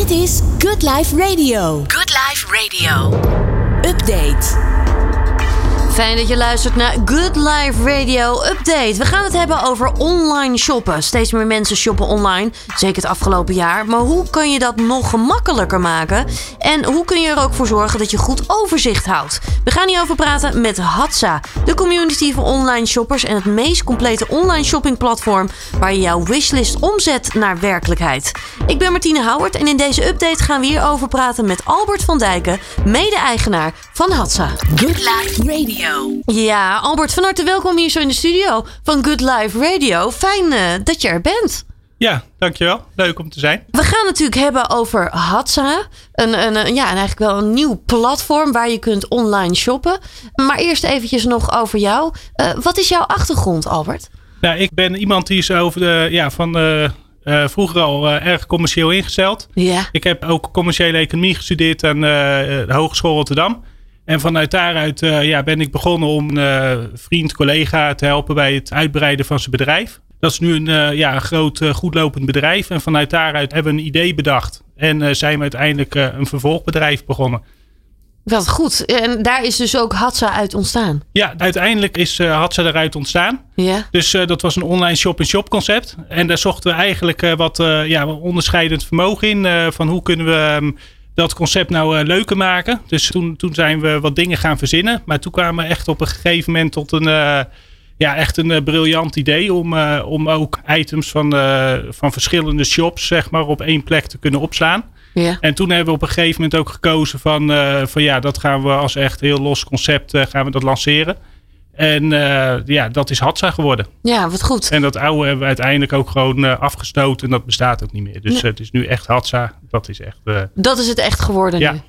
Dit is Good Life Radio. Good Life Radio. Update. Fijn dat je luistert naar Good Life Radio Update. We gaan het hebben over online shoppen. Steeds meer mensen shoppen online, zeker het afgelopen jaar. Maar hoe kan je dat nog gemakkelijker maken? En hoe kun je er ook voor zorgen dat je goed overzicht houdt? We gaan hierover praten met Hatsa, de community van online shoppers en het meest complete online shoppingplatform waar je jouw wishlist omzet naar werkelijkheid. Ik ben Martine Howard en in deze update gaan we hierover praten met Albert van Dijken, mede-eigenaar van Hatsa. Good Life Radio. Ja, Albert, van harte welkom hier zo in de studio van Good Life Radio. Fijn eh, dat je er bent. Ja, dankjewel. Leuk om te zijn. We gaan natuurlijk hebben over Hatsa. Een, een, een- ja, en eigenlijk wel een nieuw platform waar je kunt online shoppen. Maar eerst eventjes nog over jou. Eh, wat is jouw achtergrond, Albert? Nou, ik ben iemand die is over de, ja, van eh, eh, vroeger al eh, erg commercieel ingesteld. Ja. Ik heb ook commerciële economie gestudeerd aan eh, de Hogeschool Rotterdam. En vanuit daaruit eh, ja, ben ik begonnen om een eh, vriend, collega te helpen bij het uitbreiden van zijn bedrijf. Dat is nu een, eh, ja, een groot, goedlopend bedrijf. En vanuit daaruit hebben we een idee bedacht. En zijn we uiteindelijk een vervolgbedrijf begonnen. Wat goed. En daar is dus ook Hatsa uit ontstaan. Ja, uiteindelijk is Hatsa eruit ontstaan. Ja. Dus dat was een online shop-in-shop concept. En daar zochten we eigenlijk wat, ja, onderscheidend vermogen in. van hoe kunnen we ehm, dat concept nou eh, leuker maken. Dus toen, toen zijn we wat dingen gaan verzinnen. Maar toen kwamen we echt op een gegeven moment tot een, eh, ja, echt een eh, briljant idee. Om, om ook items van, van verschillende shops zeg maar, op één plek te kunnen opslaan. Ja. En toen hebben we op een gegeven moment ook gekozen van, van ja, dat gaan we als echt heel los concept gaan we dat lanceren. En eh, ja, dat is Hatsa geworden. ja, wat goed. En dat oude hebben we uiteindelijk ook gewoon eh, afgestoten. En dat bestaat ook niet meer. Dus Nee. het is nu echt Hatsa. Dat is echt... eh, Dat is het echt geworden Ja. nu.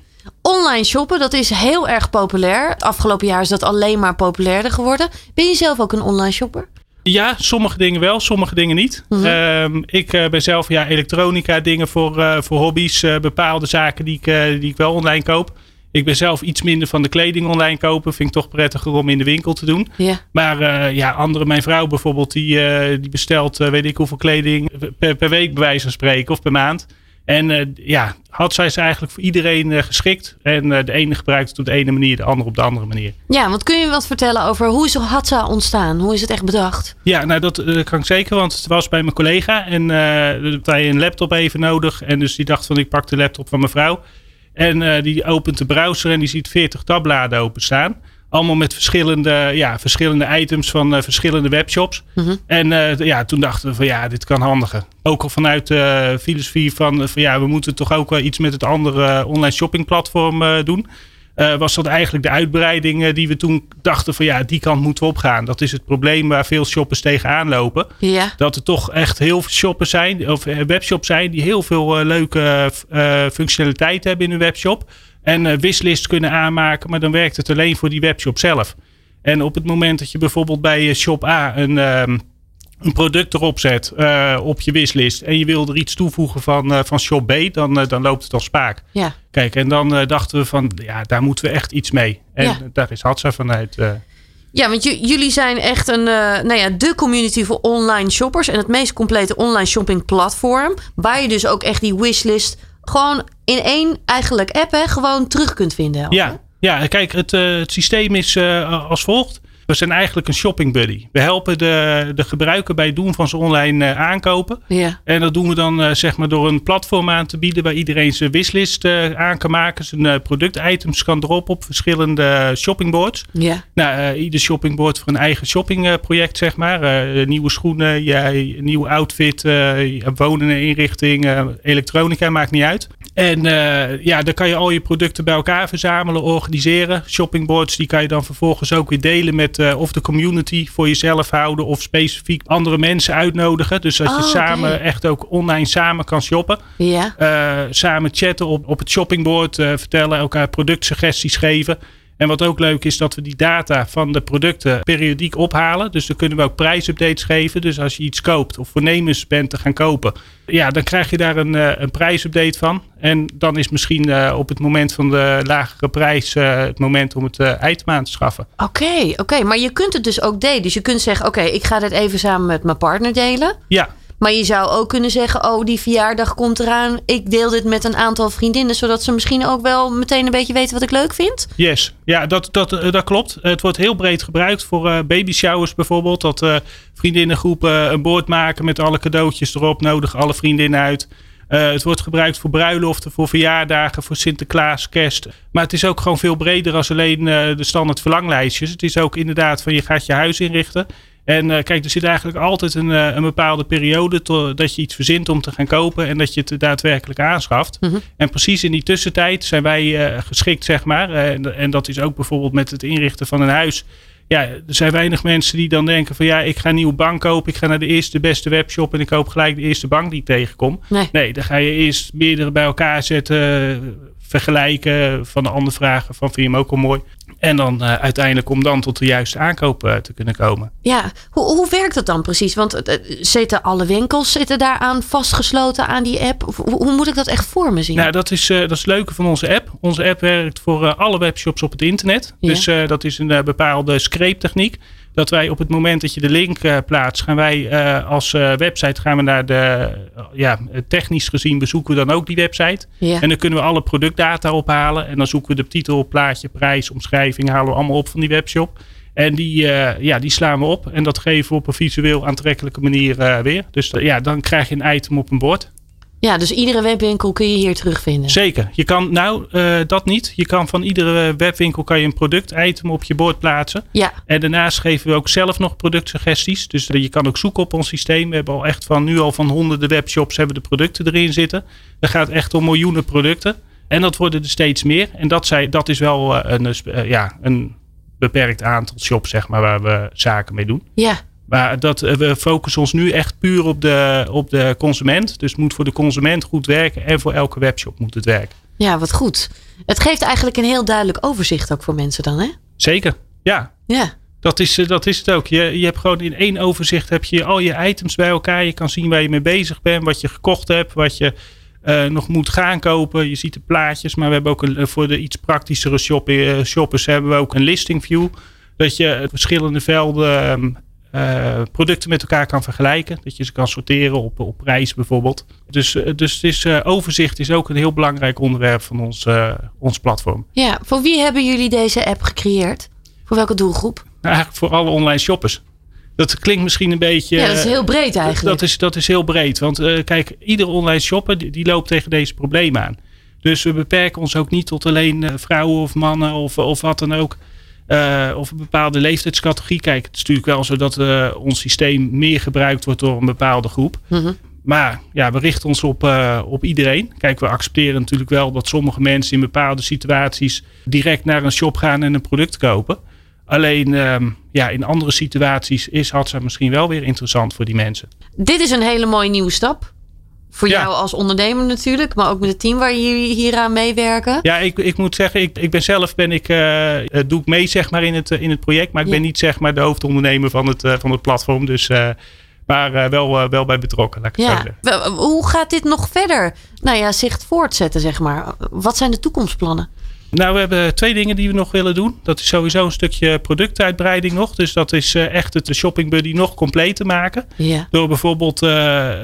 Online shoppen, dat is heel erg populair. Het afgelopen jaar is dat alleen maar populairder geworden. Ben je zelf ook een online shopper? ja, sommige dingen wel, sommige dingen niet. Mhm. Ehm, ik ben zelf ja, elektronica dingen voor, voor hobby's. bepaalde zaken die ik, die ik wel online koop. Ik ben zelf iets minder van de kleding online kopen. Vind ik toch prettiger om in de winkel te doen. Ja. Maar eh, ja, andere, mijn vrouw bijvoorbeeld, die, eh, die bestelt eh, weet ik hoeveel kleding per, per week bij wijze van spreken of per maand. En ja, Hatsa is eigenlijk voor iedereen geschikt. En de ene gebruikt het op de ene manier, de andere op de andere manier. Ja, want kun je wat vertellen over hoe is Hatsa ontstaan? Hoe is het echt bedacht? Ja, nou dat kan ik zeker, want het was bij mijn collega. En eh had hij een laptop even nodig. En dus die dacht van ik pak de laptop van mijn vrouw. En eh, die opent de browser en die ziet 40 tabbladen openstaan. Allemaal met verschillende, ja, verschillende items van eh, verschillende webshops. Mhm. En eh, ja, toen dachten we van ja, dit kan handiger. Ook al vanuit de filosofie van, van ja, we moeten toch ook wel iets met het andere online shoppingplatform doen. Eh, was dat eigenlijk de uitbreiding eh, die we toen dachten van ja, die kant moeten we opgaan. Dat is het probleem waar veel shoppers tegenaan lopen. Ja. Dat er toch echt heel veel shoppers zijn, of eh, webshops zijn, die heel veel leuke eh, functionaliteit hebben in hun webshop. En eh, wishlist kunnen aanmaken, maar dan werkt het alleen voor die webshop zelf. En op het moment dat je bijvoorbeeld bij Shop A een, ehm, een product erop zet eh, op je wishlist en je wil er iets toevoegen van, eh, van Shop B, dan, eh, dan loopt het al spaak. Ja. Kijk, en dan dachten we van, ja, daar moeten we echt iets mee. En Ja. daar is Hatsa vanuit. Ja, want jullie zijn echt een, nou ja, de community voor online shoppers en het meest complete online shopping platform. Waar je dus ook echt die wishlist gewoon in één eigenlijk app hè, gewoon terug kunt vinden. Ja, ja kijk, het, het systeem is als volgt. We zijn eigenlijk een shopping buddy. We helpen de, de gebruiker bij het doen van zijn online eh, aankopen. Ja. En dat doen we dan eh, zeg maar door een platform aan te bieden waar iedereen zijn wishlist eh, aan kan maken. Zijn productitems kan erop op verschillende shoppingboards. Ja. Nou, ieder shoppingboard voor een eigen shoppingproject, zeg maar. Nieuwe schoenen, ja, een nieuwe outfit, wonen en inrichting, elektronica, maakt niet uit. En ja, dan kan je al je producten bij elkaar verzamelen, organiseren. Shoppingboards, die kan je dan vervolgens ook weer delen met eh, of de community voor jezelf houden of specifiek andere mensen uitnodigen. Dus dat Oh, je oké. samen echt ook online samen kan shoppen. Ja. Eh, samen chatten op, op het shoppingboard, eh, vertellen, elkaar productsuggesties geven. En wat ook leuk is, dat we die data van de producten periodiek ophalen. Dus dan kunnen we ook prijsupdates geven. Dus als je iets koopt of voornemens bent te gaan kopen, ja, dan krijg je daar een, eh, een prijsupdate van. En dan is misschien eh, op het moment van de lagere prijs eh, het moment om het item aan te schaffen. Oké, oké. Maar je kunt het dus ook delen. Dus je kunt zeggen, oké, ik ga dit even samen met mijn partner delen. Ja, Maar je zou ook kunnen zeggen: Oh, die verjaardag komt eraan. Ik deel dit met een aantal vriendinnen. Zodat ze misschien ook wel meteen een beetje weten wat ik leuk vind. Yes, ja, dat, dat, eh, dat klopt. Het wordt heel breed gebruikt voor uh, baby showers bijvoorbeeld. Dat uh, vriendinnengroepen een bord maken met alle cadeautjes erop. Nodig alle vriendinnen uit. Het wordt gebruikt voor bruiloften, voor verjaardagen, voor Sinterklaas, kerst. Maar het is ook gewoon veel breder als alleen de standaard verlanglijstjes. Het is ook inderdaad van je gaat je huis inrichten. En uh, kijk, er zit eigenlijk altijd een, een bepaalde periode to, dat je iets verzint om te gaan kopen en dat je het daadwerkelijk aanschaft. Mm -hmm. En precies in die tussentijd zijn wij geschikt, zeg maar. En, en dat is ook bijvoorbeeld met het inrichten van een huis ja, er zijn weinig mensen die dan denken van ja, ik ga een nieuwe bank kopen. Ik ga naar de eerste beste webshop en ik koop gelijk de eerste bank die ik tegenkom. Nee, nee dan ga je eerst meerdere bij elkaar zetten, vergelijken, van de ander vragen van vind je hem ook al mooi. En dan uh, uiteindelijk om dan tot de juiste aankoop uh, te kunnen komen. Ja, hoe, hoe werkt dat dan precies? Want uh, zitten alle winkels zitten daaraan vastgesloten aan die app? Of, hoe, hoe, moet ik dat echt voor me zien? Nou, dat is, dat is het leuke van onze app. Onze app werkt voor alle webshops op het internet. Ja. Dus dat is een bepaalde scrape techniek dat wij op het moment dat je de link uh, plaatst, gaan wij uh, als uh, website gaan we naar de, ja, technisch gezien bezoeken we dan ook die website. Ja. En dan kunnen we alle productdata ophalen. En dan zoeken we de titel, plaatje, prijs, omschrijving, halen we allemaal op van die webshop. En die, ja, die slaan we op. En dat geven we op een visueel aantrekkelijke manier weer. Dus ja, dan krijg je een item op een bord. Ja, dus iedere webwinkel kun je hier terugvinden. Zeker. Je kan, nou, uh, dat niet. Je kan van iedere webwinkel kan je een product-item op je bord plaatsen. Ja. En daarnaast geven we ook zelf nog productsuggesties. Dus je kan ook zoeken op ons systeem. We hebben al echt van nu al van honderden webshops hebben de producten erin zitten. Er gaat echt om miljoenen producten. En dat worden er steeds meer. En dat, zij, dat is wel uh, een, uh, ja, een beperkt aantal shops, zeg maar, waar we zaken mee doen. Ja. Maar dat, eh, we focussen ons nu echt puur op de, op de consument. Dus het moet voor de consument goed werken en voor elke webshop moet het werken. Ja, wat goed. Het geeft eigenlijk een heel duidelijk overzicht ook voor mensen dan, hè? Zeker, ja. Ja. Dat is, eh, dat is het ook. Je, je hebt gewoon in één overzicht heb je al je items bij elkaar. Je kan zien waar je mee bezig bent, wat je gekocht hebt, wat je uh, nog moet gaan kopen. Je ziet de plaatjes, maar we hebben ook een, voor de iets praktischere shop, shoppers hebben we ook een listing view. Dat je verschillende velden um, uh, producten met elkaar kan vergelijken. Dat je ze kan sorteren op, op prijs bijvoorbeeld. Dus, uh, dus het is, uh, overzicht is ook een heel belangrijk onderwerp van ons, ons platform. Ja, voor wie hebben jullie deze app gecreëerd? Voor welke doelgroep? Nou, eigenlijk voor alle online shoppers. Dat klinkt misschien een beetje. Ja, dat is heel breed eigenlijk. Dat is, dat is heel breed. Want kijk, iedere online shopper die, die, loopt tegen deze problemen aan. Dus we beperken ons ook niet tot alleen vrouwen of mannen of, of wat dan ook. Uh, of een bepaalde leeftijdscategorie. Kijk, het is natuurlijk wel zo dat uh, ons systeem meer gebruikt wordt door een bepaalde groep. Mm -hmm. Maar ja, we richten ons op, uh, op iedereen. Kijk, we accepteren natuurlijk wel dat sommige mensen in bepaalde situaties direct naar een shop gaan en een product kopen. Alleen um, ja, in andere situaties is Hadza misschien wel weer interessant voor die mensen. Dit is een hele mooie nieuwe stap. Voor ja. jou als ondernemer natuurlijk, maar ook met het team waar jullie hieraan meewerken. Ja, ik, ik moet zeggen, ik, ik ben zelf ben ik, uh, doe ik mee zeg maar in het, in het project, maar ik ja. ben niet zeg maar de hoofdondernemer van het, uh, van het platform. Dus, uh, maar wel, wel bij betrokken, laat ik ja. zeggen. Hoe gaat dit nog verder? Nou ja, zich voortzetten, zeg maar. Wat zijn de toekomstplannen? Nou, we hebben twee dingen die we nog willen doen. Dat is sowieso een stukje productuitbreiding nog. Dus dat is uh, echt het shopping buddy nog compleet te maken. Ja. Door bijvoorbeeld uh,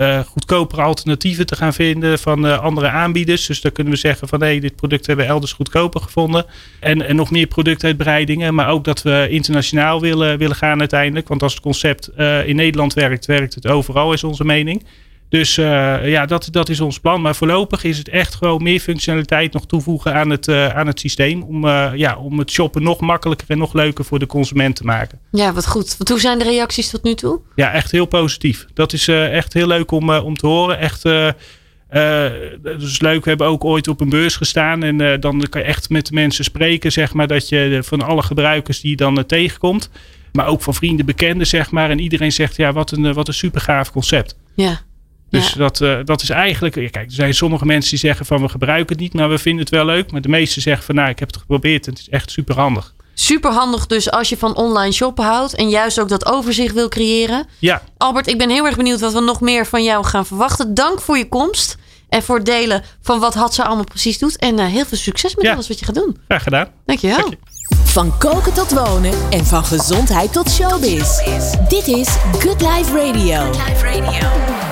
uh, goedkopere alternatieven te gaan vinden van andere aanbieders. Dus dan kunnen we zeggen van hé, hey, dit product hebben we elders goedkoper gevonden. En, en nog meer productuitbreidingen. Maar ook dat we internationaal willen, willen gaan uiteindelijk. Want als het concept in Nederland werkt, werkt het overal, is onze mening. Dus uh, ja, dat, dat is ons plan. Maar voorlopig is het echt gewoon meer functionaliteit nog toevoegen aan het, uh, aan het systeem. Om, uh, ja, om het shoppen nog makkelijker en nog leuker voor de consument te maken. Ja, wat goed. Want hoe zijn de reacties tot nu toe? Ja, echt heel positief. Dat is echt heel leuk om, om te horen. Echt. dat is leuk. We hebben ook ooit op een beurs gestaan. En dan kan je echt met de mensen spreken. Zeg maar, dat je van alle gebruikers die je dan tegenkomt. Maar ook van vrienden, bekenden, zeg maar. En iedereen zegt, ja, wat een, wat een super gaaf concept. Ja. Dus ja. dat, uh, dat is eigenlijk. Ja, kijk, er zijn sommige mensen die zeggen van we gebruiken het niet, maar we vinden het wel leuk. Maar de meesten zeggen van nou, ik heb het geprobeerd en het is echt super handig. Super handig dus als je van online shoppen houdt en juist ook dat overzicht wil creëren. Ja. Albert, ik ben heel erg benieuwd wat we nog meer van jou gaan verwachten. Dank voor je komst en voor het delen van wat Hadza allemaal precies doet. En uh, heel veel succes met ja. alles wat je gaat doen. Graag gedaan. Dankjewel. Dank je. Van koken tot wonen en van gezondheid tot showbiz. Dit is Good Life Radio. Good Life Radio.